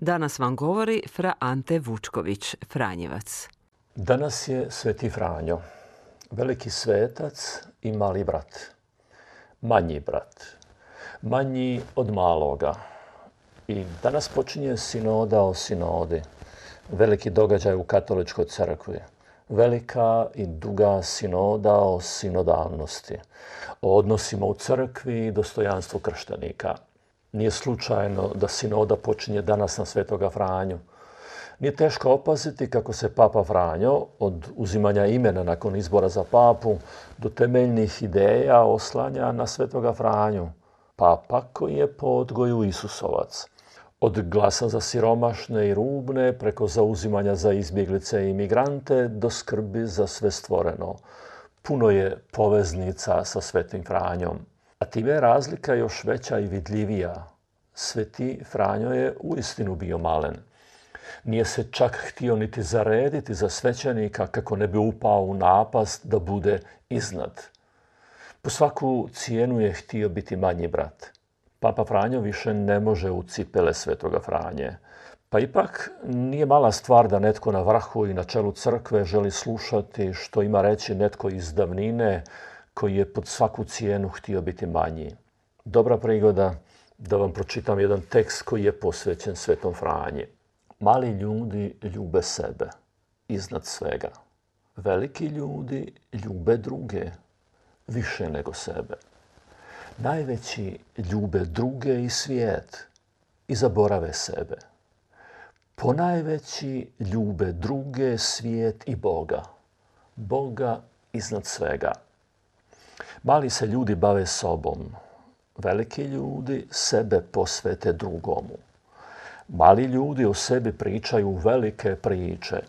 Danas vam govori fra Ante Vučković, Franjevac. Danas je Sveti Franjo, veliki svetac i mali brat. Manji brat. Manji od maloga. I danas počinje sinoda o sinodi. Veliki događaj u katoličkoj crkvi. Velika i duga sinoda o sinodalnosti. O odnosima u crkvi i dostojanstvu krštenika. Nije slučajno da sinoda počinje danas na Svetoga Franju. Nije teško opaziti kako se Papa Franjo od uzimanja imena nakon izbora za papu do temeljnih ideja oslanja na Svetoga Franju. Papa koji je po odgoju Isusovac. Od glasa za siromašne i rubne preko zauzimanja za izbjeglice i imigrante do skrbi za sve stvoreno. Puno je poveznica sa Svetim Franjom. Time je razlika još veća i vidljivija. Sveti Franjo je uistinu bio malen. Nije se čak htio niti zarediti za svećenika kako ne bi upao u napast da bude iznad. Po svaku cijenu je htio biti manji brat. Papa Franjo više ne može u cipele svetoga Franje. Pa ipak nije mala stvar da netko na vrhu i na čelu crkve želi slušati što ima reći netko iz davnine koji je pod svaku cijenu htio biti manji. Dobra prigoda da vam pročitam jedan tekst koji je posvećen Svetom Franji. Mali ljudi ljube sebe iznad svega. Veliki ljudi ljube druge više nego sebe. Najveći ljube druge i svijet i zaborave sebe. Ponajveći ljube druge, svijet i Boga. Boga iznad svega. Mali se ljudi bave sobom. Veliki ljudi sebe posvete drugomu. Mali ljudi o sebi pričaju velike priče.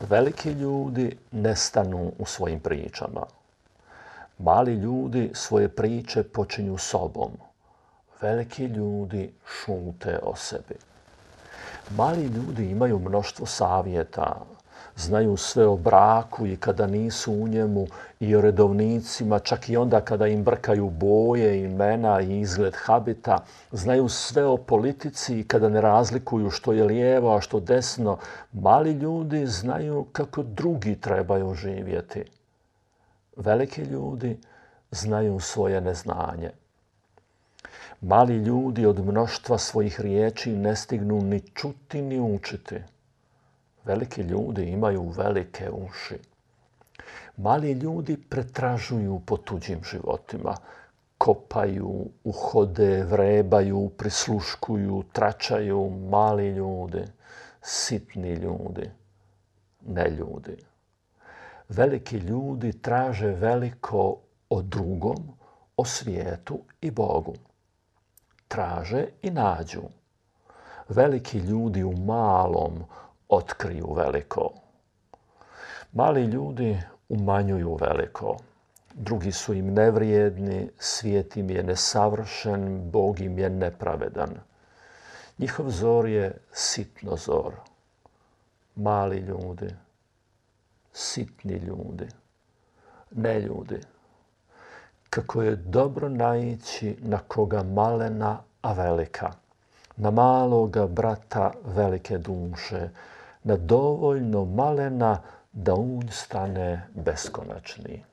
Veliki ljudi nestanu u svojim pričama. Mali ljudi svoje priče počinju sobom. Veliki ljudi šute o sebi. Mali ljudi imaju mnoštvo savjeta, znaju sve o braku i kada nisu u njemu i o redovnicima, čak i onda kada im brkaju boje, imena i izgled habita, znaju sve o politici i kada ne razlikuju što je lijevo, a što desno. Mali ljudi znaju kako drugi trebaju živjeti. Veliki ljudi znaju svoje neznanje. Mali ljudi od mnoštva svojih riječi ne stignu ni čuti ni učiti. Veliki ljudi imaju velike uši. Mali ljudi pretražuju po tuđim životima. Kopaju, uhode, vrebaju, prisluškuju, tračaju. Mali ljudi, sitni ljudi, ne ljudi. Veliki ljudi traže veliko o drugom, o svijetu i Bogu. Traže i nađu. Veliki ljudi u malom, otkriju veliko. Mali ljudi umanjuju veliko. Drugi su im nevrijedni, svijet im je nesavršen, Bog im je nepravedan. Njihov zor je sitno zor. Mali ljudi, sitni ljudi, ne ljudi. Kako je dobro naići na koga malena, a velika. Na maloga brata velike duše, na dovoljno malena da on stane beskonačni.